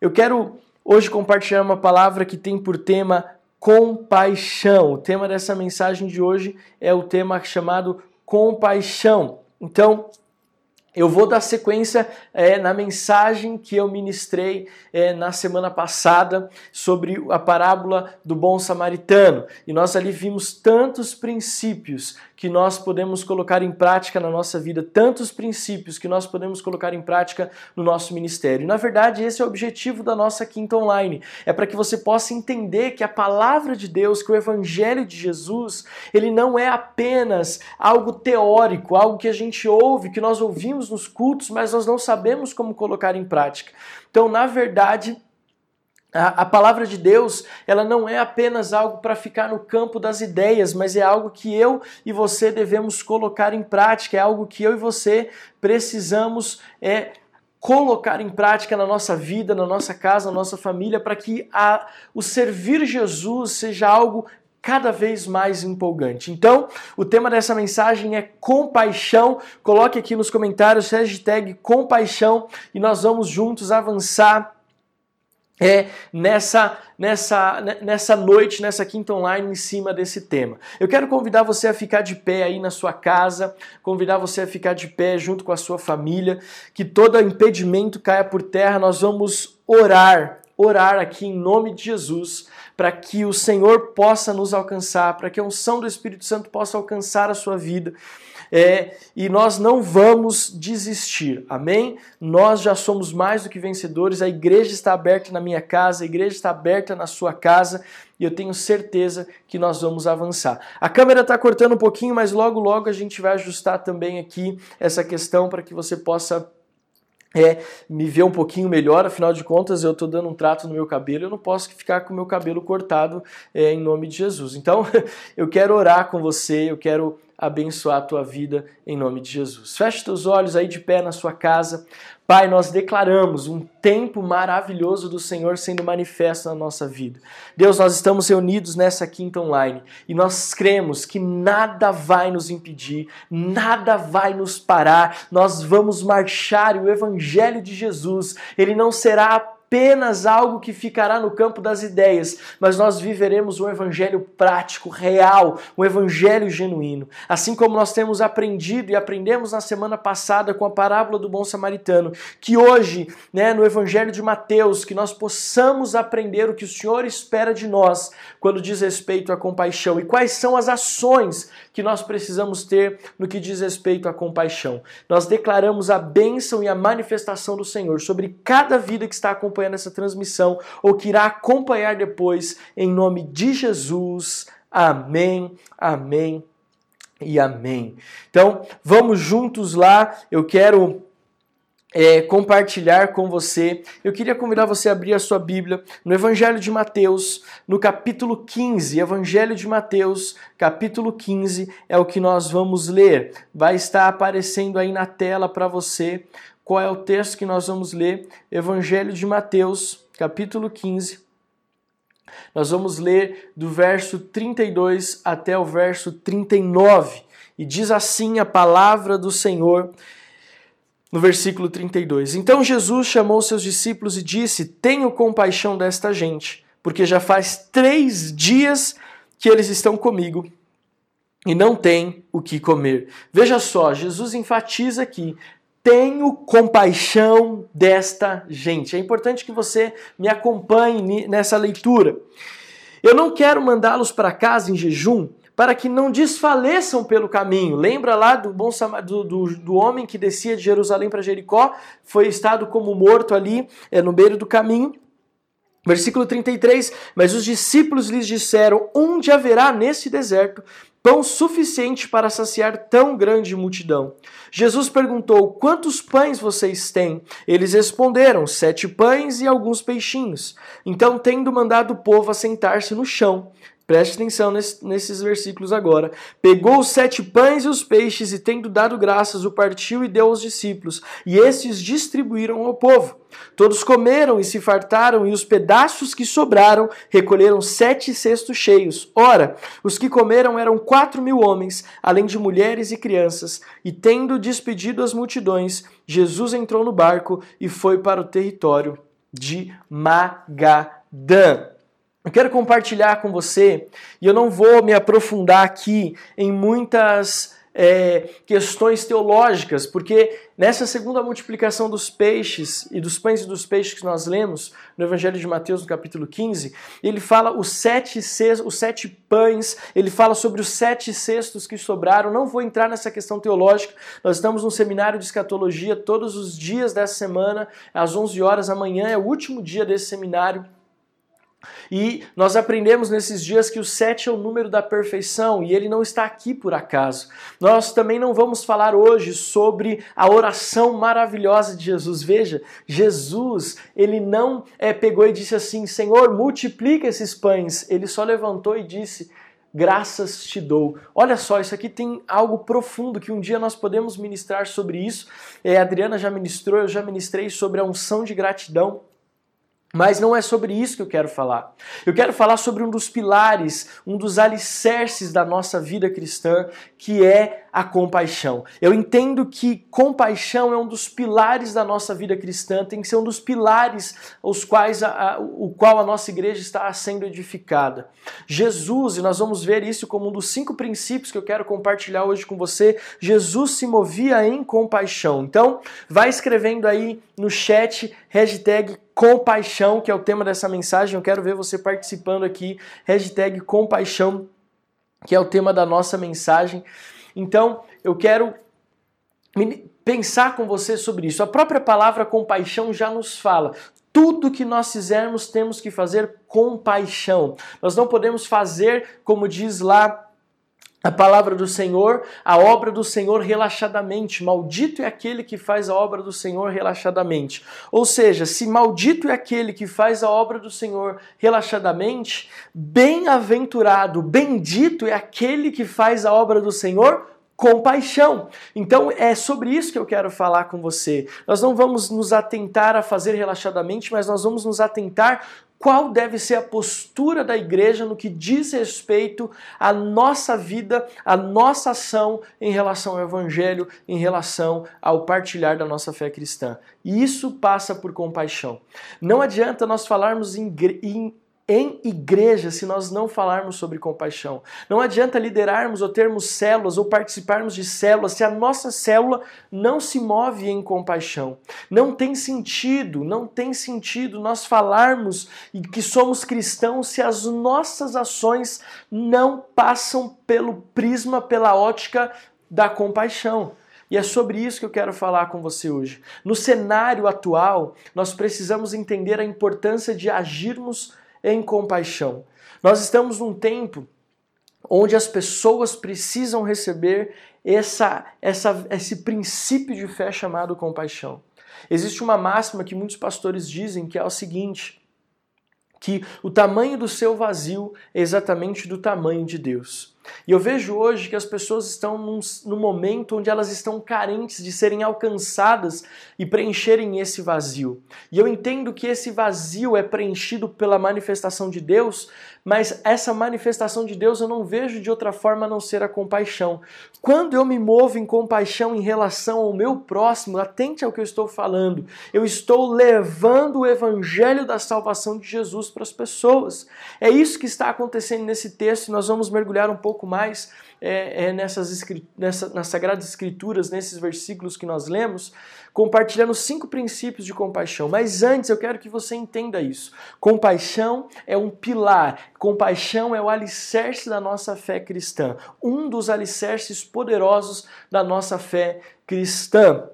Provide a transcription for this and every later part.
eu quero hoje compartilhar uma palavra que tem por tema compaixão. O tema dessa mensagem de hoje é o tema chamado compaixão. Então, eu vou dar sequência é, na mensagem que eu ministrei é, na semana passada sobre a parábola do bom samaritano. E nós ali vimos tantos princípios que nós podemos colocar em prática na nossa vida, tantos princípios que nós podemos colocar em prática no nosso ministério. E, na verdade, esse é o objetivo da nossa Quinta Online. É para que você possa entender que a palavra de Deus, que o Evangelho de Jesus, ele não é apenas algo teórico, algo que a gente ouve, que nós ouvimos nos cultos, mas nós não sabemos como colocar em prática. Então, na verdade, a, a, palavra de Deus, ela não é apenas algo para ficar no campo das ideias, mas é algo que eu e você devemos colocar em prática, é algo que eu e você precisamos é, colocar em prática na nossa vida, na nossa casa, na nossa família, para que a, o servir Jesus seja algo cada vez mais empolgante. Então, o tema dessa mensagem é compaixão. Coloque aqui nos comentários hashtag compaixão e nós vamos juntos avançar é nessa, nessa, nessa noite, nessa quinta online, em cima desse tema. Eu quero convidar você a ficar de pé aí na sua casa, convidar você a ficar de pé junto com a sua família, que todo impedimento caia por terra. Nós vamos orar, orar aqui em nome de Jesus, para que o Senhor possa nos alcançar, para que a unção do Espírito Santo possa alcançar a sua vida é, e nós não vamos desistir, amém? Nós já somos mais do que vencedores, a igreja está aberta na minha casa, a igreja está aberta na sua casa e eu tenho certeza que nós vamos avançar. A câmera está cortando um pouquinho, mas logo, logo a gente vai ajustar também aqui essa questão para que você possa é me ver um pouquinho melhor, afinal de contas eu estou dando um trato no meu cabelo, eu não posso ficar com o meu cabelo cortado é, em nome de Jesus. Então eu quero orar com você, eu quero abençoar a tua vida em nome de Jesus. Feche teus olhos aí de pé na sua casa. Pai, nós declaramos um tempo maravilhoso do Senhor sendo manifesto na nossa vida. Deus, nós estamos reunidos nessa quinta online e nós cremos que nada vai nos impedir, nada vai nos parar. Nós vamos marchar e o evangelho de Jesus, ele não será apenas algo que ficará no campo das ideias, mas nós viveremos um evangelho prático, real, um evangelho genuíno. Assim como nós temos aprendido e aprendemos na semana passada com a parábola do bom samaritano, que hoje, né, no evangelho de Mateus, que nós possamos aprender o que o Senhor espera de nós quando diz respeito à compaixão e quais são as ações que nós precisamos ter no que diz respeito à compaixão. Nós declaramos a bênção e a manifestação do Senhor sobre cada vida que está acompanhando essa transmissão ou que irá acompanhar depois, em nome de Jesus. Amém, amém e amém. Então, vamos juntos lá. Eu quero é, compartilhar com você. Eu queria convidar você a abrir a sua Bíblia no Evangelho de Mateus, no capítulo 15. Evangelho de Mateus, capítulo 15 é o que nós vamos ler. Vai estar aparecendo aí na tela para você qual é o texto que nós vamos ler. Evangelho de Mateus, capítulo 15. Nós vamos ler do verso 32 até o verso 39. E diz assim a palavra do Senhor no versículo 32. Então Jesus chamou seus discípulos e disse: Tenho compaixão desta gente, porque já faz três dias que eles estão comigo e não têm o que comer. Veja só, Jesus enfatiza aqui: tenho compaixão desta gente. É importante que você me acompanhe nessa leitura. Eu não quero mandá-los para casa em jejum para que não desfaleçam pelo caminho. Lembra lá do, bom, do, do, do homem que descia de Jerusalém para Jericó, foi estado como morto ali é, no meio do caminho. Versículo 33: Mas os discípulos lhes disseram: Onde haverá nesse deserto pão suficiente para saciar tão grande multidão? Jesus perguntou: Quantos pães vocês têm? Eles responderam: Sete pães e alguns peixinhos. Então, tendo mandado o povo assentar-se no chão, Preste atenção nesses versículos agora. Pegou os sete pães e os peixes, e tendo dado graças, o partiu e deu aos discípulos, e estes distribuíram ao povo. Todos comeram e se fartaram, e os pedaços que sobraram recolheram sete cestos cheios. Ora, os que comeram eram quatro mil homens, além de mulheres e crianças. E tendo despedido as multidões, Jesus entrou no barco e foi para o território de Magadã. Eu quero compartilhar com você, e eu não vou me aprofundar aqui em muitas é, questões teológicas, porque nessa segunda multiplicação dos peixes e dos pães e dos peixes que nós lemos no Evangelho de Mateus, no capítulo 15, ele fala os sete, cestos, os sete pães, ele fala sobre os sete cestos que sobraram. Não vou entrar nessa questão teológica, nós estamos num seminário de escatologia todos os dias dessa semana, às 11 horas, amanhã é o último dia desse seminário. E nós aprendemos nesses dias que o 7 é o número da perfeição e ele não está aqui por acaso. Nós também não vamos falar hoje sobre a oração maravilhosa de Jesus. Veja, Jesus, ele não é, pegou e disse assim: Senhor, multiplica esses pães. Ele só levantou e disse: Graças te dou. Olha só, isso aqui tem algo profundo que um dia nós podemos ministrar sobre isso. É, a Adriana já ministrou, eu já ministrei sobre a unção de gratidão. Mas não é sobre isso que eu quero falar. Eu quero falar sobre um dos pilares, um dos alicerces da nossa vida cristã, que é a compaixão. Eu entendo que compaixão é um dos pilares da nossa vida cristã, tem que ser um dos pilares os quais a, a, o qual a nossa igreja está sendo edificada. Jesus, e nós vamos ver isso como um dos cinco princípios que eu quero compartilhar hoje com você, Jesus se movia em compaixão. Então, vai escrevendo aí no chat, hashtag compaixão, que é o tema dessa mensagem. Eu quero ver você participando aqui. Hashtag compaixão, que é o tema da nossa mensagem. Então, eu quero pensar com você sobre isso. A própria palavra compaixão já nos fala. Tudo que nós fizermos temos que fazer com paixão. Nós não podemos fazer, como diz lá a palavra do Senhor, a obra do Senhor relaxadamente. Maldito é aquele que faz a obra do Senhor relaxadamente. Ou seja, se maldito é aquele que faz a obra do Senhor relaxadamente, bem-aventurado, bendito é aquele que faz a obra do Senhor com paixão. Então é sobre isso que eu quero falar com você. Nós não vamos nos atentar a fazer relaxadamente, mas nós vamos nos atentar qual deve ser a postura da igreja no que diz respeito à nossa vida, à nossa ação em relação ao evangelho, em relação ao partilhar da nossa fé cristã. E isso passa por compaixão. Não adianta nós falarmos em, em em igreja se nós não falarmos sobre compaixão. Não adianta liderarmos ou termos células ou participarmos de células se a nossa célula não se move em compaixão. Não tem sentido, não tem sentido nós falarmos que somos cristãos se as nossas ações não passam pelo prisma, pela ótica da compaixão. E é sobre isso que eu quero falar com você hoje. No cenário atual, nós precisamos entender a importância de agirmos em compaixão. Nós estamos num tempo onde as pessoas precisam receber essa, essa, esse princípio de fé chamado compaixão. Existe uma máxima que muitos pastores dizem que é o seguinte: que o tamanho do seu vazio é exatamente do tamanho de Deus. E eu vejo hoje que as pessoas estão num, num, momento onde elas estão carentes de serem alcançadas e preencherem esse vazio. E eu entendo que esse vazio é preenchido pela manifestação de Deus, mas essa manifestação de Deus eu não vejo de outra forma a não ser a compaixão. Quando eu me movo em compaixão em relação ao meu próximo, atente ao que eu estou falando, eu estou levando o evangelho da salvação de Jesus para as pessoas. É isso que está acontecendo nesse texto e nós vamos mergulhar um pouco pouco mais é, é, nessas, nessa, nas Sagradas Escrituras, nesses versículos que nós lemos, compartilhando cinco princípios de compaixão. Mas antes eu quero que você entenda isso. Compaixão é um pilar, compaixão é o alicerce da nossa fé cristã, um dos alicerces poderosos da nossa fé cristã.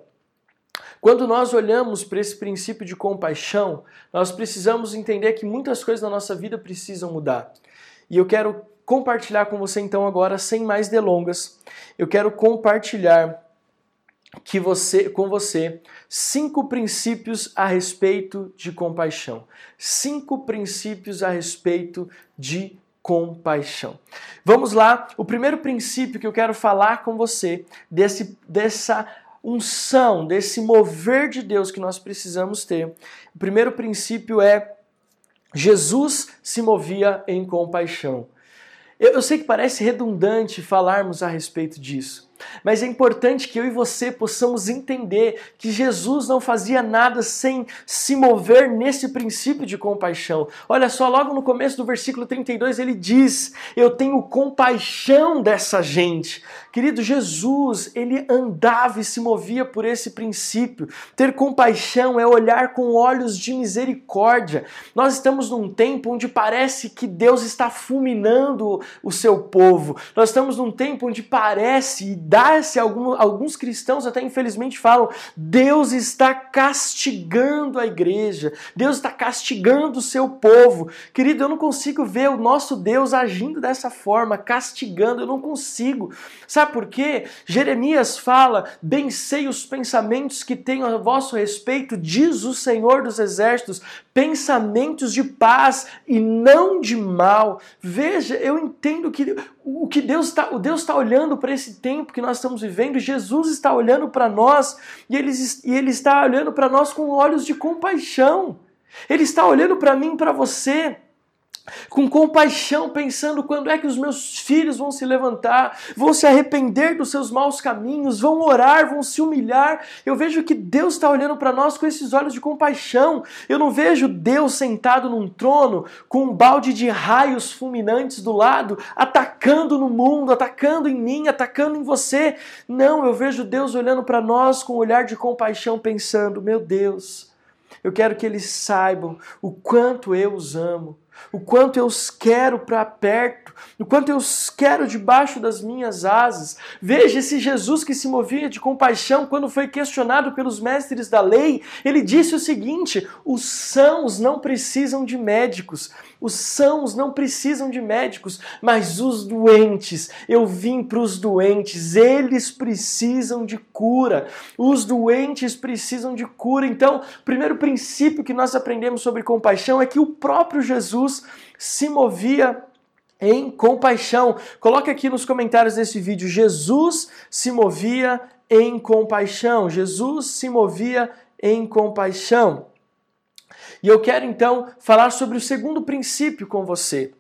Quando nós olhamos para esse princípio de compaixão, nós precisamos entender que muitas coisas na nossa vida precisam mudar. E eu quero compartilhar com você então agora, sem mais delongas, eu quero compartilhar que você, com você cinco princípios a respeito de compaixão. Cinco princípios a respeito de compaixão. Vamos lá, o primeiro princípio que eu quero falar com você desse dessa unção, desse mover de Deus que nós precisamos ter. O primeiro princípio é Jesus se movia em compaixão. Eu, eu sei que parece redundante falarmos a respeito disso, Mas é importante que eu e você possamos entender que Jesus não fazia nada sem se mover nesse princípio de compaixão. Olha só, logo no começo do versículo 32 ele diz: Eu tenho compaixão dessa gente. Querido, Jesus, ele andava e se movia por esse princípio. Ter compaixão é olhar com olhos de misericórdia. Nós estamos num tempo onde parece que Deus está fulminando o seu povo. Nós estamos num tempo onde parece, dá-se alguns, cristãos até infelizmente falam, Deus está castigando a igreja. Deus está castigando o seu povo. Querido, eu não consigo ver o nosso Deus agindo dessa forma, castigando. Eu não consigo. Sabe por quê? Jeremias fala: Bem sei os pensamentos que tenho a vosso respeito, diz o Senhor dos Exércitos, pensamentos de paz e não de mal. Veja, eu entendo que o que Deus está, o Deus está olhando para esse tempo que nós estamos vivendo, Jesus está olhando para nós e ele, e ele está olhando para nós com olhos de compaixão. Ele está olhando para mim, para você com compaixão, pensando quando é que os meus filhos vão se levantar, vão se arrepender dos seus maus caminhos, vão orar, vão se humilhar. Eu vejo que Deus está olhando para nós com esses olhos de compaixão. Eu não vejo Deus sentado num trono com um balde de raios fulminantes do lado, atacando no mundo, atacando em mim, atacando em você. Não, eu vejo Deus olhando para nós com um olhar de compaixão, pensando: meu Deus, eu quero que eles saibam o quanto eu os amo o quanto eu os quero para perto, o quanto eu os quero debaixo das minhas asas. Veja esse Jesus que se movia de compaixão quando foi questionado pelos mestres da lei. Ele disse o seguinte: os sãos não precisam de médicos, os sãos não precisam de médicos, mas os doentes. Eu vim para os doentes, eles precisam de cura. Os doentes precisam de cura. Então, o primeiro princípio que nós aprendemos sobre compaixão é que o próprio Jesus se movia em compaixão. Coloque aqui nos comentários desse vídeo: Jesus se movia em compaixão. Jesus se movia em compaixão. E eu quero então falar sobre o segundo princípio com você.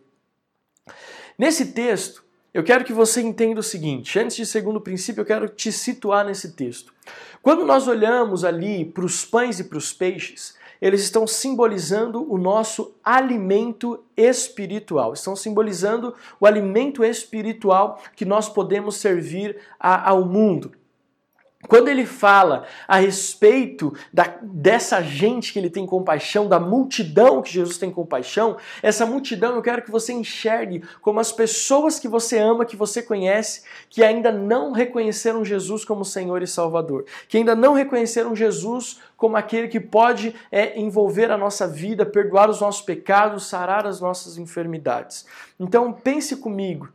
Nesse texto, eu quero que você entenda o seguinte: antes de segundo princípio, eu quero te situar nesse texto. Quando nós olhamos ali para os pães e para os peixes, eles estão simbolizando o nosso alimento espiritual, estão simbolizando o alimento espiritual que nós podemos servir a, ao mundo. Quando ele fala a respeito da, dessa gente que ele tem compaixão, da multidão que Jesus tem compaixão, essa multidão eu quero que você enxergue como as pessoas que você ama, que você conhece, que ainda não reconheceram Jesus como Senhor e Salvador, que ainda não reconheceram Jesus como aquele que pode é, envolver a nossa vida, perdoar os nossos pecados, sarar as nossas enfermidades. Então pense comigo,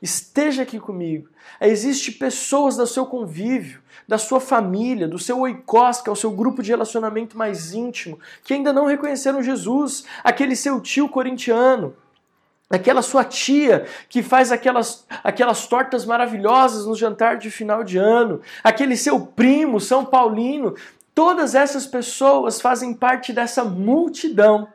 esteja aqui comigo. Existem pessoas do seu convívio da sua família, do seu oikos, que é o seu grupo de relacionamento mais íntimo, que ainda não reconheceram Jesus, aquele seu tio corintiano, aquela sua tia que faz aquelas, aquelas tortas maravilhosas no jantar de final de ano, aquele seu primo São Paulino, todas essas pessoas fazem parte dessa multidão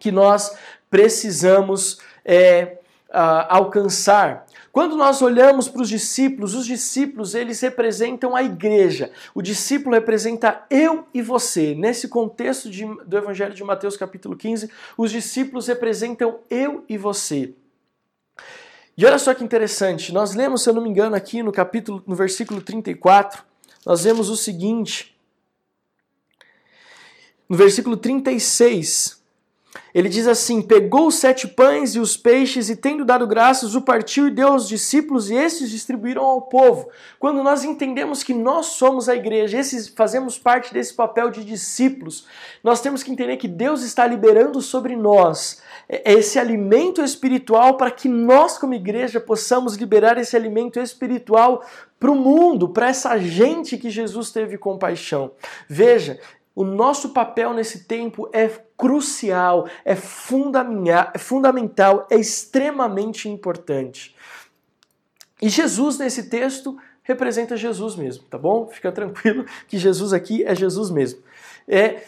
que nós precisamos é, uh, alcançar. Quando nós olhamos para os discípulos, os discípulos eles representam a igreja. O discípulo representa eu e você. Nesse contexto de, do Evangelho de Mateus capítulo 15, os discípulos representam eu e você. E olha só que interessante, nós lemos, se eu não me engano, aqui no capítulo, no versículo 34, nós vemos o seguinte. No versículo 36, ele diz assim: Pegou os sete pães e os peixes, e tendo dado graças, o partiu e deu aos discípulos, e esses distribuíram ao povo. Quando nós entendemos que nós somos a igreja, esses fazemos parte desse papel de discípulos, nós temos que entender que Deus está liberando sobre nós é, esse alimento espiritual para que nós, como igreja, possamos liberar esse alimento espiritual para o mundo, para essa gente que Jesus teve compaixão. Veja, o nosso papel nesse tempo é crucial, é, é fundamental, é extremamente importante. E Jesus nesse texto representa Jesus mesmo, tá bom? Fica tranquilo que Jesus aqui é Jesus mesmo. É,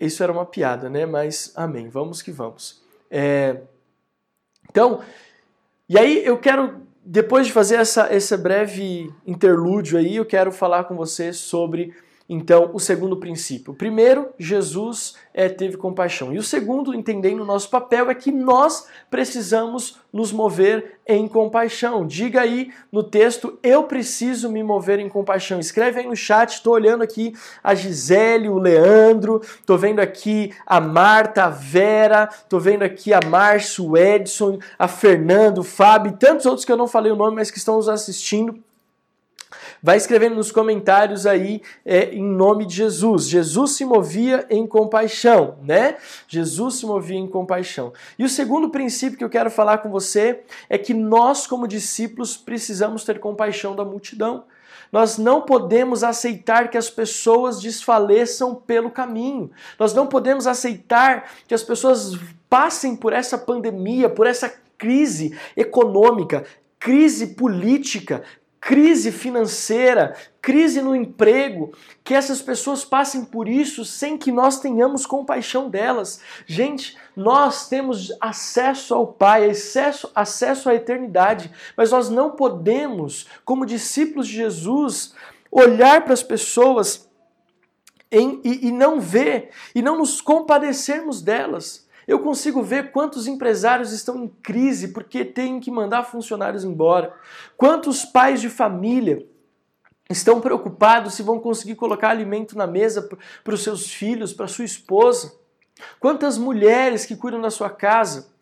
isso era uma piada, né? Mas amém, vamos que vamos. É, então, e aí eu quero depois de fazer essa, esse breve interlúdio aí, eu quero falar com você sobre então, o segundo princípio. Primeiro, Jesus é, teve compaixão. E o segundo, entendendo o nosso papel, é que nós precisamos nos mover em compaixão. Diga aí no texto, eu preciso me mover em compaixão. Escreve aí no chat, estou olhando aqui a Gisele, o Leandro, estou vendo aqui a Marta, a Vera, estou vendo aqui a Márcio, o Edson, a Fernando, o Fábio e tantos outros que eu não falei o nome, mas que estão nos assistindo. Vai escrevendo nos comentários aí é, em nome de Jesus. Jesus se movia em compaixão, né? Jesus se movia em compaixão. E o segundo princípio que eu quero falar com você é que nós, como discípulos, precisamos ter compaixão da multidão. Nós não podemos aceitar que as pessoas desfaleçam pelo caminho. Nós não podemos aceitar que as pessoas passem por essa pandemia, por essa crise econômica, crise política, crise financeira, crise no emprego, que essas pessoas passem por isso sem que nós tenhamos compaixão delas. Gente, nós temos acesso ao Pai, acesso, acesso à eternidade, mas nós não podemos, como discípulos de Jesus, olhar para as pessoas em, e, e não ver, e não nos compadecermos delas. Eu consigo ver quantos empresários estão em crise porque têm que mandar funcionários embora. Quantos pais de família estão preocupados se vão conseguir colocar alimento na mesa para os seus filhos, para sua esposa. Quantas mulheres que cuidam da sua casa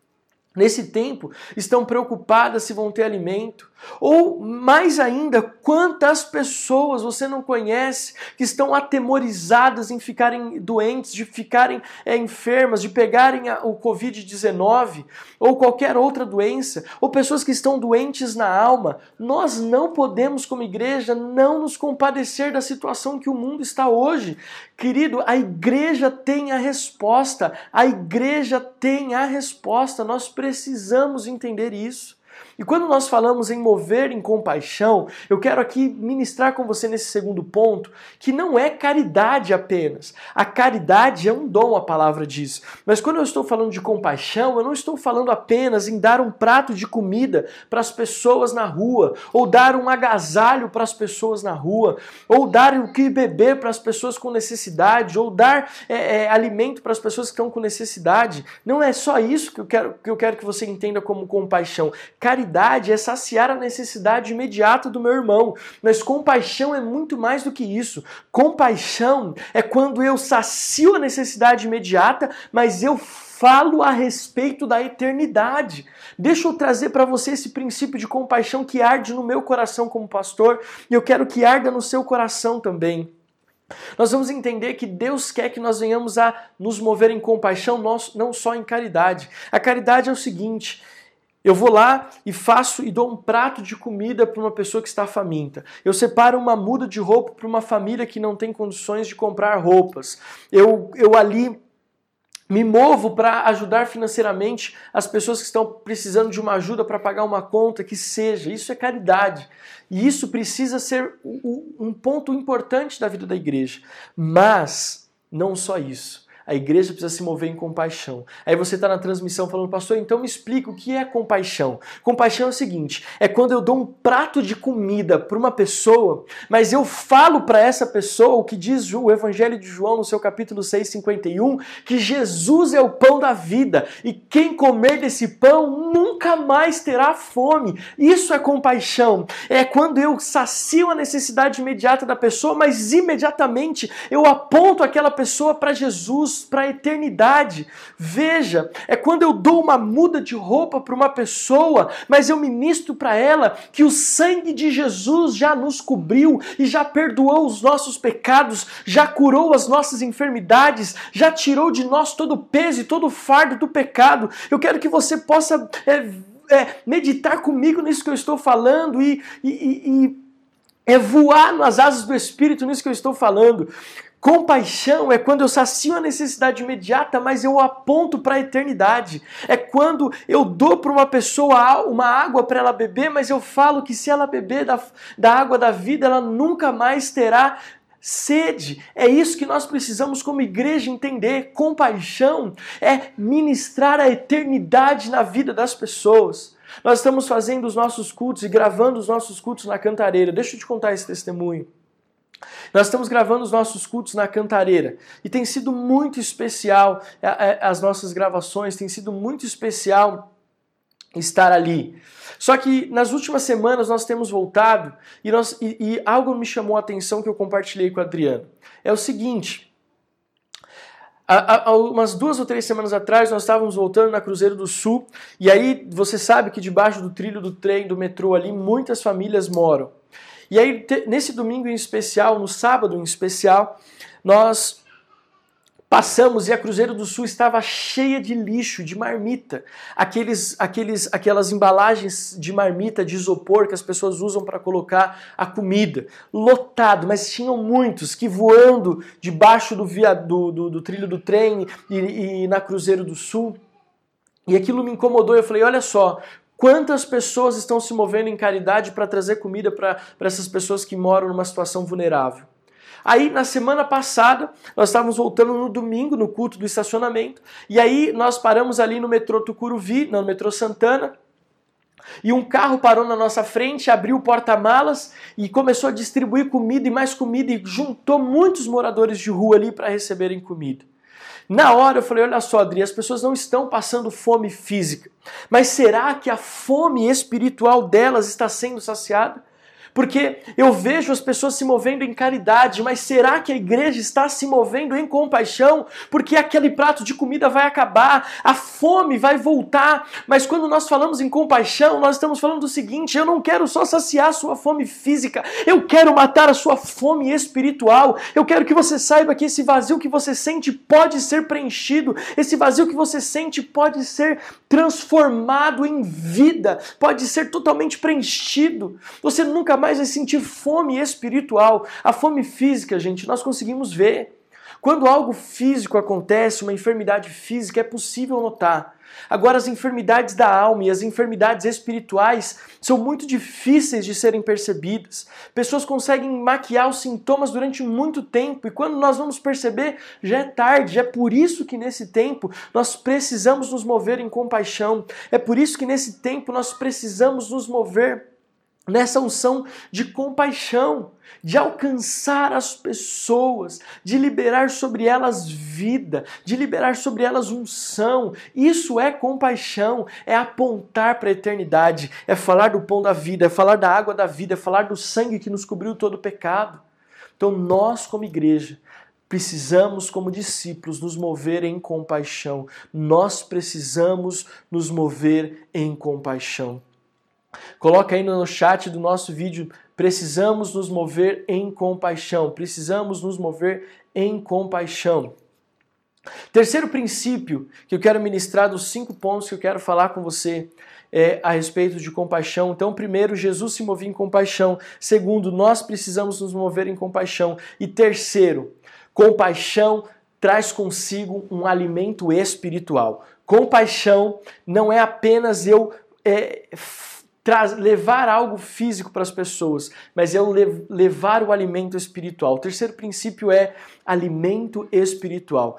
nesse tempo estão preocupadas se vão ter alimento. Ou mais ainda, quantas pessoas você não conhece que estão atemorizadas em ficarem doentes, de ficarem é, enfermas, de pegarem a, o Covid-19 ou qualquer outra doença, ou pessoas que estão doentes na alma. Nós não podemos, como igreja, não nos compadecer da situação que o mundo está hoje. Querido, a igreja tem a resposta, a igreja tem a resposta, nós precisamos entender isso. E quando nós falamos em mover em compaixão, eu quero aqui ministrar com você nesse segundo ponto que não é caridade apenas. A caridade é um dom, a palavra diz. Mas quando eu estou falando de compaixão, eu não estou falando apenas em dar um prato de comida para as pessoas na rua, ou dar um agasalho para as pessoas na rua, ou dar o que beber para as pessoas com necessidade, ou dar é, é, alimento para as pessoas que estão com necessidade. Não é só isso que eu quero que, eu quero que você entenda como compaixão. Caridade caridade é saciar a necessidade imediata do meu irmão, mas compaixão é muito mais do que isso. Compaixão é quando eu sacio a necessidade imediata, mas eu falo a respeito da eternidade. Deixa eu trazer para você esse princípio de compaixão que arde no meu coração como pastor e eu quero que arda no seu coração também. Nós vamos entender que Deus quer que nós venhamos a nos mover em compaixão, não só em caridade. A caridade é o seguinte: eu vou lá e faço e dou um prato de comida para uma pessoa que está faminta. Eu separo uma muda de roupa para uma família que não tem condições de comprar roupas. Eu, eu ali me movo para ajudar financeiramente as pessoas que estão precisando de uma ajuda para pagar uma conta, que seja. Isso é caridade. E isso precisa ser um ponto importante da vida da igreja. Mas não só isso. A igreja precisa se mover em compaixão. Aí você está na transmissão falando, pastor, então me explica o que é compaixão. Compaixão é o seguinte: é quando eu dou um prato de comida para uma pessoa, mas eu falo para essa pessoa o que diz o Evangelho de João no seu capítulo 6, 51, que Jesus é o pão da vida e quem comer desse pão nunca mais terá fome. Isso é compaixão. É quando eu sacio a necessidade imediata da pessoa, mas imediatamente eu aponto aquela pessoa para Jesus para a eternidade. Veja, é quando eu dou uma muda de roupa para uma pessoa, mas eu ministro para ela que o sangue de Jesus já nos cobriu e já perdoou os nossos pecados, já curou as nossas enfermidades, já tirou de nós todo o peso e todo o fardo do pecado. Eu quero que você possa é, é, meditar comigo nisso que eu estou falando e, e, e é voar nas asas do Espírito nisso que eu estou falando. Compaixão é quando eu sacio a necessidade imediata, mas eu aponto para a eternidade. É quando eu dou para uma pessoa uma água para ela beber, mas eu falo que se ela beber da, da água da vida, ela nunca mais terá sede. É isso que nós precisamos como igreja entender. Compaixão é ministrar a eternidade na vida das pessoas. Nós estamos fazendo os nossos cultos e gravando os nossos cultos na cantareira. Deixa eu te contar esse testemunho. Nós estamos gravando os nossos cultos na Cantareira e tem sido muito especial é, é, as nossas gravações, tem sido muito especial estar ali. Só que nas últimas semanas nós temos voltado e, nós, e, e algo me chamou a atenção que eu compartilhei com o Adriano. É o seguinte. Há, há, umas duas ou três semanas atrás nós estávamos voltando na Cruzeiro do Sul e aí você sabe que debaixo do trilho do trem, do metrô ali, muitas famílias moram. E aí, nesse domingo em especial, no sábado em especial, nós Passamos e a Cruzeiro do Sul estava cheia de lixo, de marmita. Aqueles, aqueles, aquelas embalagens de marmita, de isopor que as pessoas usam para colocar a comida. Lotado, mas tinham muitos que voando debaixo do, via, do, do, do trilho do trem e, e na Cruzeiro do Sul. E aquilo me incomodou. Eu falei: olha só, Quantas pessoas estão se movendo em caridade para trazer comida para essas pessoas que moram numa situação vulnerável? Aí, na semana passada, nós estávamos voltando no domingo, no culto do estacionamento, e aí nós paramos ali no metrô Tucuruvi, no metrô Santana, e um carro parou na nossa frente, abriu o porta-malas e começou a distribuir comida e mais comida e juntou muitos moradores de rua ali para receberem comida. Na hora eu falei: olha só, Adri, as pessoas não estão passando fome física, mas será que a fome espiritual delas está sendo saciada? Porque eu vejo as pessoas se movendo em caridade, mas será que a igreja está se movendo em compaixão? Porque aquele prato de comida vai acabar, a fome vai voltar. Mas quando nós falamos em compaixão, nós estamos falando do seguinte: eu não quero só saciar a sua fome física, eu quero matar a sua fome espiritual. Eu quero que você saiba que esse vazio que você sente pode ser preenchido, esse vazio que você sente pode ser transformado em vida, pode ser totalmente preenchido. Você nunca mais vai sentir fome espiritual. A fome física, gente, nós conseguimos ver. Quando algo físico acontece, uma enfermidade física, é possível notar. Agora, as enfermidades da alma e as enfermidades espirituais são muito difíceis de serem percebidas. Pessoas conseguem maquiar os sintomas durante muito tempo e quando nós vamos perceber, já é tarde. É por isso que nesse tempo nós precisamos nos mover em compaixão. É por isso que nesse tempo nós precisamos nos mover nessa unção de compaixão, de alcançar as pessoas, de liberar sobre elas vida, de liberar sobre elas unção. Isso é compaixão, é apontar para a eternidade, é falar do pão da vida, é falar da água da vida, é falar do sangue que nos cobriu todo o pecado. Então nós como igreja precisamos, como discípulos, nos mover em compaixão. Nós precisamos nos mover em compaixão. Coloca aí no chat do nosso vídeo. Precisamos nos mover em compaixão. Precisamos nos mover em compaixão. Terceiro princípio que eu quero ministrar dos cinco pontos que eu quero falar com você é, a respeito de compaixão. Então, primeiro, Jesus se movia em compaixão. Segundo, nós precisamos nos mover em compaixão. E terceiro, compaixão traz consigo um alimento espiritual. Compaixão não é apenas eu é, levar algo físico para as pessoas, mas é o levar o alimento espiritual. O terceiro princípio é alimento espiritual.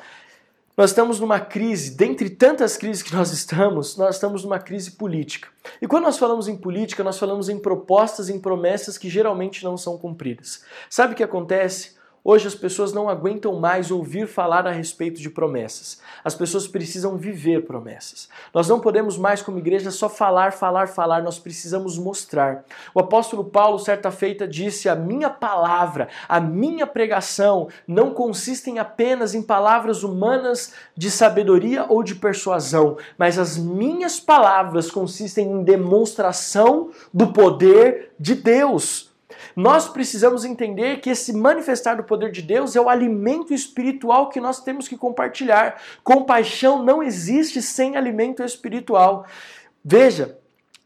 Nós estamos numa crise, dentre tantas crises que nós estamos, nós estamos numa crise política. E quando nós falamos em política, nós falamos em propostas, em promessas que geralmente não são cumpridas. Sabe o que acontece? Hoje as pessoas não aguentam mais ouvir falar a respeito de promessas. As pessoas precisam viver promessas. Nós não podemos mais, como igreja, só falar, falar, falar, nós precisamos mostrar. O apóstolo Paulo, certa feita, disse: A minha palavra, a minha pregação não consistem apenas em palavras humanas de sabedoria ou de persuasão, mas as minhas palavras consistem em demonstração do poder de Deus. Nós precisamos entender que esse manifestar do poder de Deus é o alimento espiritual que nós temos que compartilhar. Compaixão não existe sem alimento espiritual. Veja,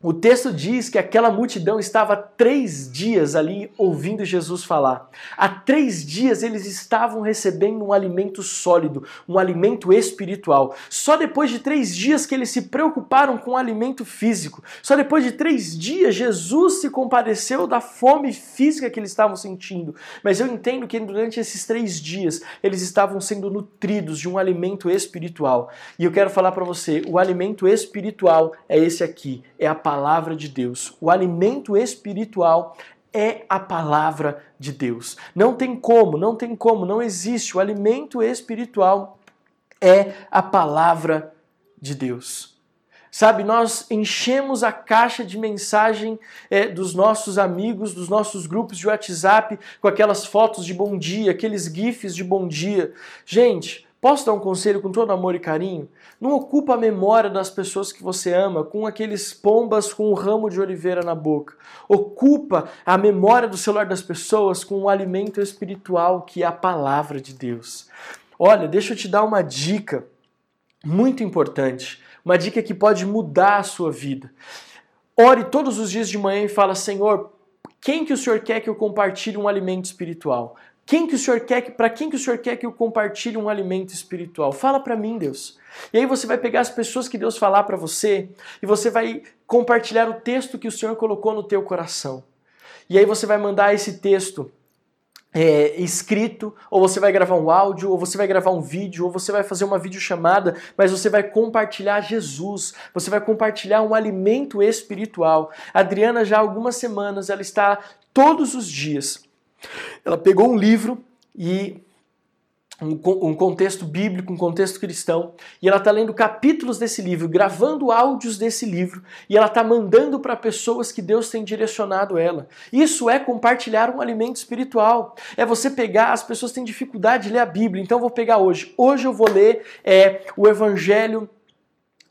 o texto diz que aquela multidão estava três dias ali ouvindo Jesus falar. Há três dias eles estavam recebendo um alimento sólido, um alimento espiritual. Só depois de três dias que eles se preocuparam com o alimento físico. Só depois de três dias Jesus se compadeceu da fome física que eles estavam sentindo. Mas eu entendo que durante esses três dias eles estavam sendo nutridos de um alimento espiritual. E eu quero falar para você: o alimento espiritual é esse aqui, é a palavra palavra de Deus. O alimento espiritual é a palavra de Deus. Não tem como, não tem como, não existe. O alimento espiritual é a palavra de Deus. Sabe, nós enchemos a caixa de mensagem é, dos nossos amigos, dos nossos grupos de WhatsApp, com aquelas fotos de bom dia, aqueles GIFs de bom dia. Gente, posso dar um conselho com todo amor e carinho? Não ocupa a memória das pessoas que você ama com aqueles pombas com um ramo de oliveira na boca. Ocupa a memória do celular das pessoas com um alimento espiritual que é a palavra de Deus. Olha, deixa eu te dar uma dica muito importante uma dica que pode mudar a sua vida. Ore todos os dias de manhã e fala: Senhor, quem que o Senhor quer que eu compartilhe um alimento espiritual? Quem que o Senhor quer que para quem que o Senhor quer que eu compartilhe um alimento espiritual? Fala para mim, Deus. E aí você vai pegar as pessoas que Deus falar para você e você vai compartilhar o texto que o Senhor colocou no teu coração. E aí você vai mandar esse texto é, escrito, ou você vai gravar um áudio, ou você vai gravar um vídeo, ou você vai fazer uma videochamada, mas você vai compartilhar Jesus, você vai compartilhar um alimento espiritual. A Adriana, já há algumas semanas, ela está todos os dias. Ela pegou um livro e um, contexto bíblico, um contexto cristão, e ela está lendo capítulos desse livro, gravando áudios desse livro, e ela está mandando para pessoas que Deus tem direcionado ela. Isso é compartilhar um alimento espiritual. É você pegar, as pessoas têm dificuldade de ler a Bíblia, então eu vou pegar hoje. Hoje eu vou ler é, o Evangelho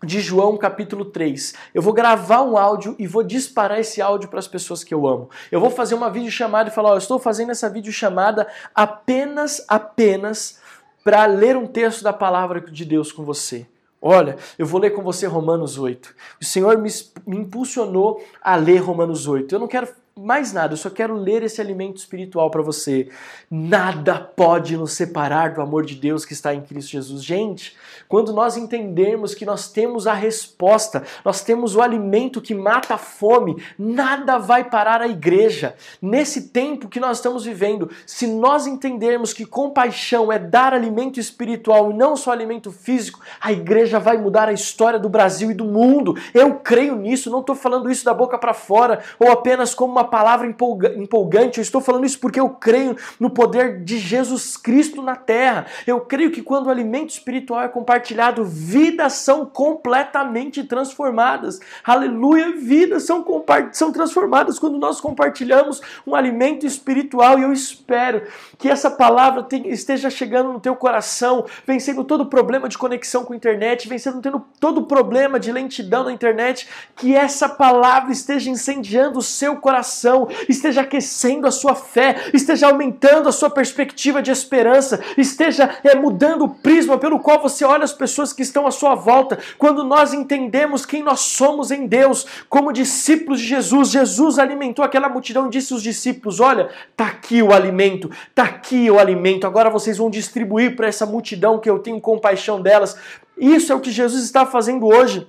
de João capítulo 3. Eu vou gravar um áudio e vou disparar esse áudio para as pessoas que eu amo. Eu vou fazer uma videochamada e falar, ó, eu estou fazendo essa videochamada apenas, apenas para ler um texto da palavra de Deus com você. Olha, eu vou ler com você Romanos 8. O Senhor me, me impulsionou a ler Romanos 8. Eu não quero mais nada, eu só quero ler esse alimento espiritual para você. Nada pode nos separar do amor de Deus que está em Cristo Jesus. Gente, quando nós entendermos que nós temos a resposta, nós temos o alimento que mata a fome, nada vai parar a igreja. Nesse tempo que nós estamos vivendo, se nós entendermos que compaixão é dar alimento espiritual e não só alimento físico, a igreja vai mudar a história do Brasil e do mundo. Eu creio nisso, não estou falando isso da boca para fora ou apenas como uma uma palavra empolgante, eu estou falando isso porque eu creio no poder de Jesus Cristo na terra. Eu creio que quando o alimento espiritual é compartilhado, vidas são completamente transformadas. Aleluia, vidas são, são transformadas quando nós compartilhamos um alimento espiritual. E eu espero que essa palavra esteja chegando no teu coração, vencendo todo problema de conexão com a internet, vencendo tendo todo problema de lentidão na internet, que essa palavra esteja incendiando o seu coração coração, esteja aquecendo a sua fé, esteja aumentando a sua perspectiva de esperança, esteja é, mudando o prisma pelo qual você olha as pessoas que estão à sua volta. Quando nós entendemos quem nós somos em Deus, como discípulos de Jesus, Jesus alimentou aquela multidão e disse aos discípulos: Olha, tá aqui o alimento, tá aqui o alimento, agora vocês vão distribuir para essa multidão que eu tenho compaixão delas. Isso é o que Jesus está fazendo hoje.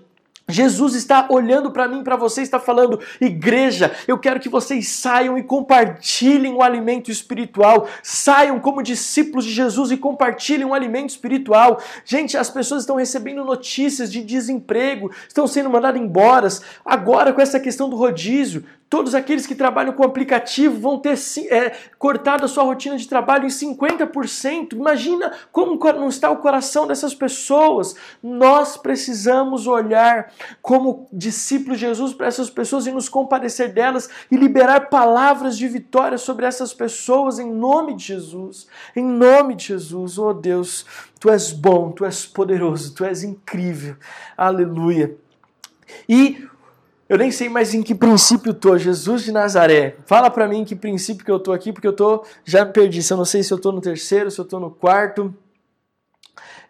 Jesus está olhando para mim, para você, está falando: igreja, eu quero que vocês saiam e compartilhem o alimento espiritual. Saiam como discípulos de Jesus e compartilhem o alimento espiritual. Gente, as pessoas estão recebendo notícias de desemprego, estão sendo mandadas embora. Agora, com essa questão do rodízio, Todos aqueles que trabalham com aplicativo vão ter é, cortado a sua rotina de trabalho em 50%. Imagina como não está o coração dessas pessoas. Nós precisamos olhar como discípulos de Jesus para essas pessoas e nos compadecer delas e liberar palavras de vitória sobre essas pessoas em nome de Jesus. Em nome de Jesus, oh Deus, tu és bom, tu és poderoso, tu és incrível. Aleluia. E eu nem sei mais em que princípio tô. Jesus de Nazaré. Fala para mim em que princípio que eu tô aqui, porque eu tô já perdi. Se eu não sei se eu tô no terceiro, se eu tô no quarto.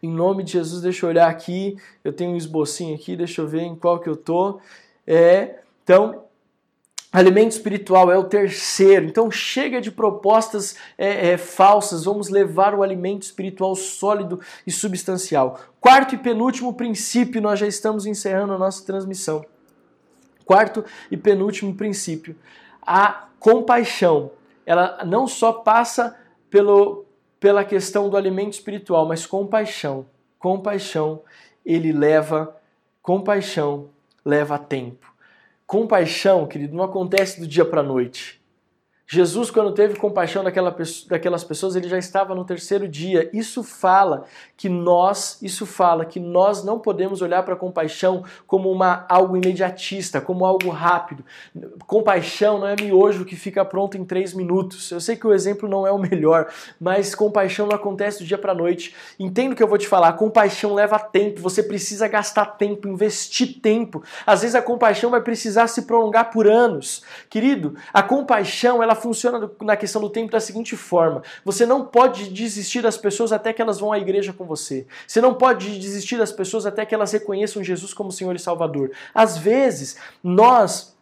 Em nome de Jesus, deixa eu olhar aqui. Eu tenho um esbocinho aqui, deixa eu ver em qual que eu tô. É, então, alimento espiritual é o terceiro. Então, chega de propostas é, é, falsas. Vamos levar o alimento espiritual sólido e substancial. Quarto e penúltimo princípio, nós já estamos encerrando a nossa transmissão. Quarto e penúltimo princípio, a compaixão. Ela não só passa pelo, pela questão do alimento espiritual, mas compaixão. Compaixão, ele leva, compaixão leva tempo. compaixão, querido, não acontece do dia para a noite. Jesus, quando teve compaixão daquela, daquelas pessoas, ele já estava no terceiro dia. Isso fala que nós, isso fala que nós não podemos olhar para a compaixão como uma algo imediatista, como algo rápido. Compaixão não é miojo que fica pronto em três minutos. Eu sei que o exemplo não é o melhor, mas compaixão não acontece do dia para a noite. Entendo o que eu vou te falar. Compaixão leva tempo. Você precisa gastar tempo, investir tempo. Às vezes a compaixão vai precisar se prolongar por anos. Querido, a compaixão ela funciona na questão do tempo da seguinte forma: você não pode desistir das pessoas até que elas vão à igreja com você. Você não pode desistir das pessoas até que elas reconheçam Jesus como Senhor e Salvador. Às vezes, nós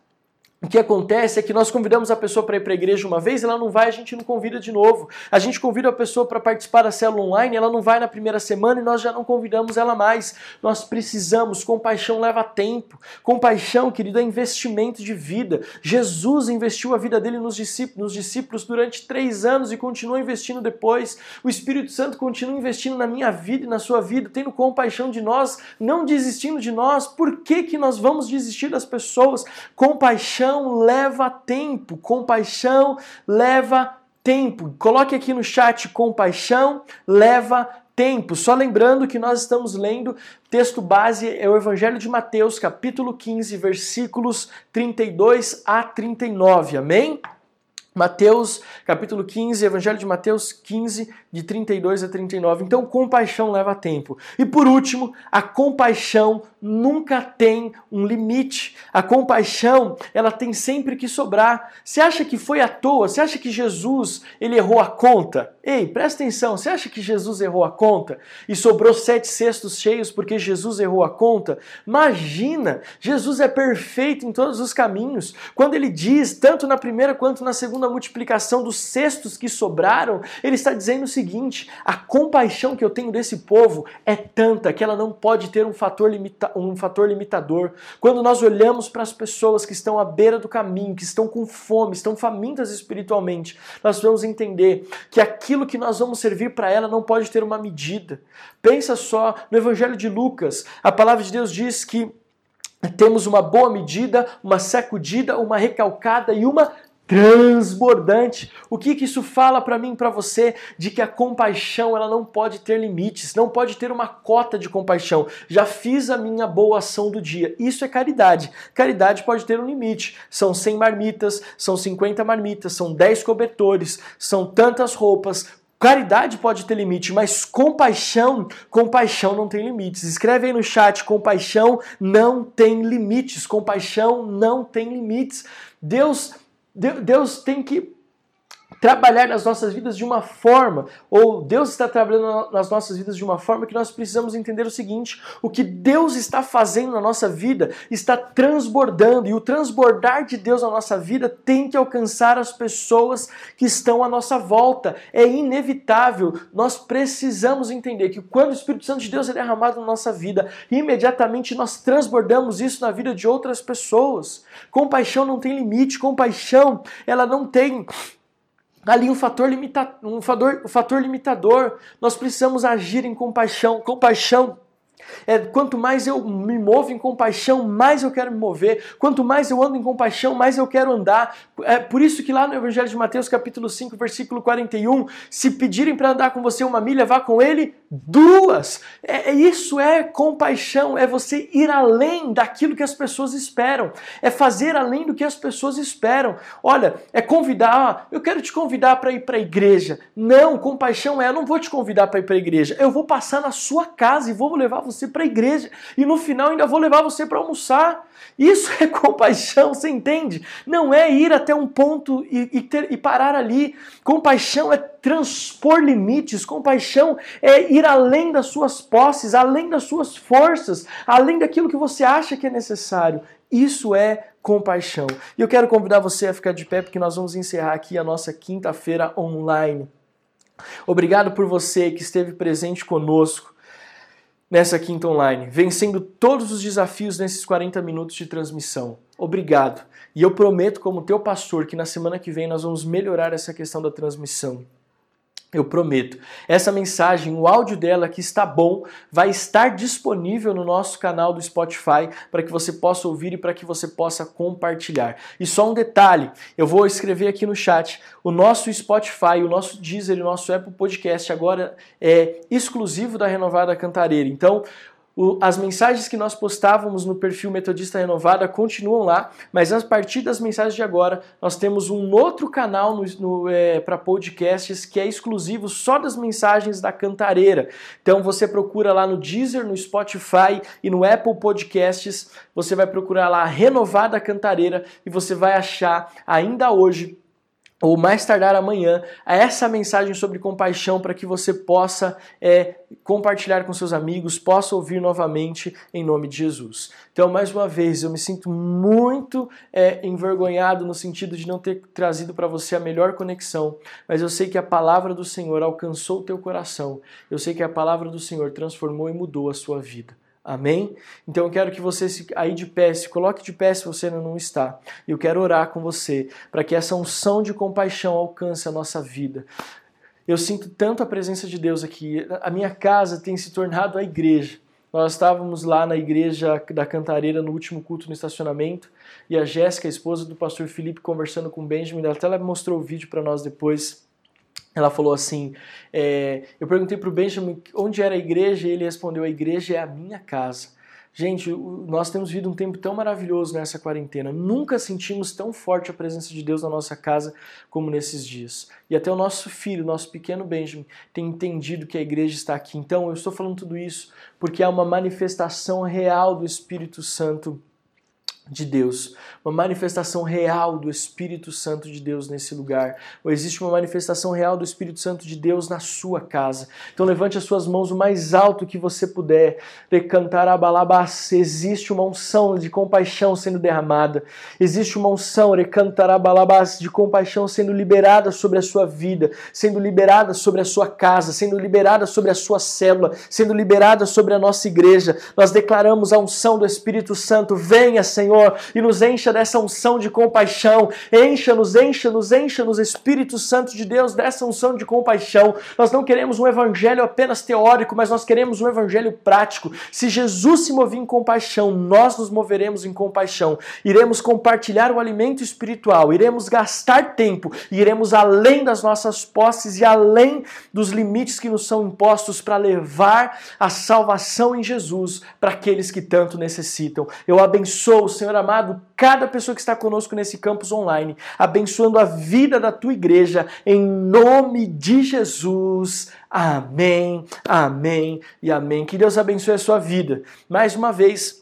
o que acontece é que nós convidamos a pessoa para ir para a igreja uma vez, ela não vai, a gente não convida de novo. A gente convida a pessoa para participar da célula online, ela não vai na primeira semana e nós já não convidamos ela mais. Nós precisamos, compaixão leva tempo. Compaixão, querido, é investimento de vida. Jesus investiu a vida dele nos discípulos, nos discípulos durante três anos e continua investindo depois. O Espírito Santo continua investindo na minha vida e na sua vida, tendo compaixão de nós, não desistindo de nós. Por que, que nós vamos desistir das pessoas? Compaixão compaixão leva tempo. Compaixão leva tempo. Coloque aqui no chat: compaixão leva tempo. Só lembrando que nós estamos lendo texto base é o Evangelho de Mateus, capítulo 15, versículos 32 a 39. Amém? Mateus, capítulo 15, Evangelho de Mateus 15, de 32 a 39. Então, compaixão leva tempo. E por último, a compaixão nunca tem um limite. A compaixão, ela tem sempre que sobrar. Você acha que foi à toa? Você acha que Jesus, ele errou a conta? Ei, presta atenção. Você acha que Jesus errou a conta? E sobrou sete cestos cheios porque Jesus errou a conta? Imagina! Jesus é perfeito em todos os caminhos. Quando ele diz, tanto na primeira quanto na segunda multiplicação dos cestos que sobraram, ele está dizendo o seguinte: a compaixão que eu tenho desse povo é tanta que ela não pode ter um fator, limita um fator limitador. Quando nós olhamos para as pessoas que estão à beira do caminho, que estão com fome, estão famintas espiritualmente, nós vamos entender que aquilo que nós vamos servir para ela não pode ter uma medida. Pensa só no Evangelho de Lucas, a palavra de Deus diz que temos uma boa medida, uma sacudida, uma recalcada e uma transbordante. O que, que isso fala para mim, para você, de que a compaixão ela não pode ter limites, não pode ter uma cota de compaixão. Já fiz a minha boa ação do dia. Isso é caridade. Caridade pode ter um limite. São 100 marmitas, são 50 marmitas, são 10 cobertores, são tantas roupas, Caridade pode ter limite, mas compaixão, compaixão não tem limites. Escreve aí no chat, compaixão não tem limites. Compaixão não tem limites. Deus Deus tem que trabalhar nas nossas vidas de uma forma, ou Deus está trabalhando nas nossas vidas de uma forma que nós precisamos entender o seguinte: o que Deus está fazendo na nossa vida está transbordando, e o transbordar de Deus na nossa vida tem que alcançar as pessoas que estão à nossa volta. É inevitável. Nós precisamos entender que quando o Espírito Santo de Deus é derramado na nossa vida, imediatamente nós transbordamos isso na vida de outras pessoas. Compaixão não tem limite, compaixão, ela não tem ali um fator, limita, um, fator, um fator limitador. Nós precisamos agir em compaixão. Compaixão é, quanto mais eu me movo em compaixão, mais eu quero me mover. Quanto mais eu ando em compaixão, mais eu quero andar. É por isso que lá no Evangelho de Mateus, capítulo 5, versículo 41, se pedirem para andar com você uma milha, vá com ele duas. É, é, isso é compaixão, é você ir além daquilo que as pessoas esperam. É fazer além do que as pessoas esperam. Olha, é convidar, eu quero te convidar para ir para a igreja. Não, compaixão é, eu não vou te convidar para ir para a igreja. Eu vou passar na sua casa e vou levar você para a igreja e no final ainda vou levar você para almoçar. Isso é compaixão, você entende? Não é ir até um ponto e, e, ter, e parar ali. Compaixão é transpor limites, compaixão é ir além das suas posses, além das suas forças, além daquilo que você acha que é necessário. Isso é compaixão. E eu quero convidar você a ficar de pé porque nós vamos encerrar aqui a nossa quinta-feira online. Obrigado por você que esteve presente conosco nessa quinta online, vencendo todos os desafios nesses 40 minutos de transmissão. Obrigado. E eu prometo, como teu pastor, que na semana que vem nós vamos melhorar essa questão da transmissão. Eu prometo. Essa mensagem, o áudio dela que está bom, vai estar disponível no nosso canal do Spotify para que você possa ouvir e para que você possa compartilhar. E só um detalhe, eu vou escrever aqui no chat, o nosso Spotify, o nosso Deezer o nosso Apple Podcast agora é exclusivo da Renovada Cantareira. Então, o, as mensagens que nós postávamos no perfil Metodista Renovada continuam lá, mas a partir das mensagens de agora, nós temos um outro canal no, no, é, para podcasts que é exclusivo só das mensagens da Cantareira. Então você procura lá no Deezer, no Spotify e no Apple Podcasts, você vai procurar lá Renovada Cantareira e você vai achar ainda hoje ou mais tardar amanhã, essa mensagem sobre compaixão para que você possa é, compartilhar com seus amigos, possa ouvir novamente em nome de Jesus. Então, mais uma vez, eu me sinto muito é, envergonhado no sentido de não ter trazido para você a melhor conexão, mas eu sei que a palavra do Senhor alcançou o teu coração, eu sei que a palavra do Senhor transformou e mudou a sua vida. Amém? Então eu quero que você se, aí de pé, se coloque de pé se você ainda não está. Eu quero orar com você para que essa unção de compaixão alcance a nossa vida. Eu sinto tanto a presença de Deus aqui. A minha casa tem se tornado a igreja. Nós estávamos lá na igreja da Cantareira no último culto no estacionamento e a Jéssica, a esposa do pastor Felipe, conversando com o Benjamin, ela até mostrou o vídeo para nós depois ela falou assim: é, eu perguntei para o Benjamin onde era a igreja e ele respondeu: a igreja é a minha casa. Gente, nós temos vivido um tempo tão maravilhoso nessa quarentena. Nunca sentimos tão forte a presença de Deus na nossa casa como nesses dias. E até o nosso filho, nosso pequeno Benjamin, tem entendido que a igreja está aqui. Então, eu estou falando tudo isso porque há uma manifestação real do Espírito Santo de Deus, uma manifestação real do Espírito Santo de Deus nesse lugar, ou existe uma manifestação real do Espírito Santo de Deus na sua casa. Então levante as suas mãos o mais alto que você puder, recantar abalabas, existe uma unção de compaixão sendo derramada, existe uma unção, recantar abalabas, de compaixão sendo liberada sobre a sua vida, sendo liberada sobre a sua casa, sendo liberada sobre a sua célula, sendo liberada sobre a nossa igreja. Nós declaramos a unção do Espírito Santo, venha Senhor, Senhor, e nos encha dessa unção de compaixão. Encha-nos, encha-nos, encha-nos, Espírito Santo de Deus, dessa unção de compaixão. Nós não queremos um evangelho apenas teórico, mas nós queremos um evangelho prático. Se Jesus se movia em compaixão, nós nos moveremos em compaixão. Iremos compartilhar o alimento espiritual, iremos gastar tempo, iremos além das nossas posses e além dos limites que nos são impostos para levar a salvação em Jesus para aqueles que tanto necessitam. Eu abençoo, Senhor Senhor amado, cada pessoa que está conosco nesse campus online, abençoando a vida da tua igreja, em nome de Jesus. Amém, amém e amém. Que Deus abençoe a sua vida. Mais uma vez,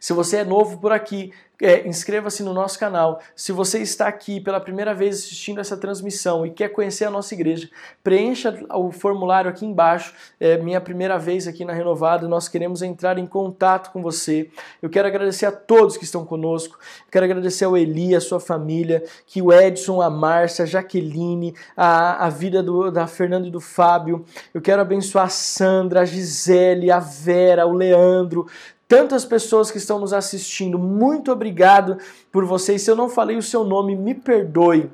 se você é novo por aqui, é, inscreva-se no nosso canal. Se você está aqui pela primeira vez assistindo essa transmissão e quer conhecer a nossa igreja, preencha o formulário aqui embaixo. É minha primeira vez aqui na Renovada. Nós queremos entrar em contato com você. Eu quero agradecer a todos que estão conosco. Eu quero agradecer ao Eli, a sua família, que o Edson, a Márcia, a Jaqueline, a, a vida do, da Fernanda e do Fábio. Eu quero abençoar a Sandra, a Gisele, a Vera, o Leandro, tantas pessoas que estão nos assistindo. Muito obrigado por vocês. Se eu não falei o seu nome, me perdoe.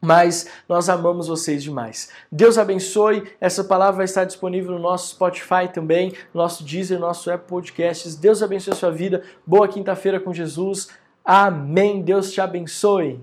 Mas nós amamos vocês demais. Deus abençoe. Essa palavra vai estar disponível no nosso Spotify também, no nosso Deezer, no nosso Apple Podcasts. Deus abençoe a sua vida. Boa quinta-feira com Jesus. Amém. Deus te abençoe.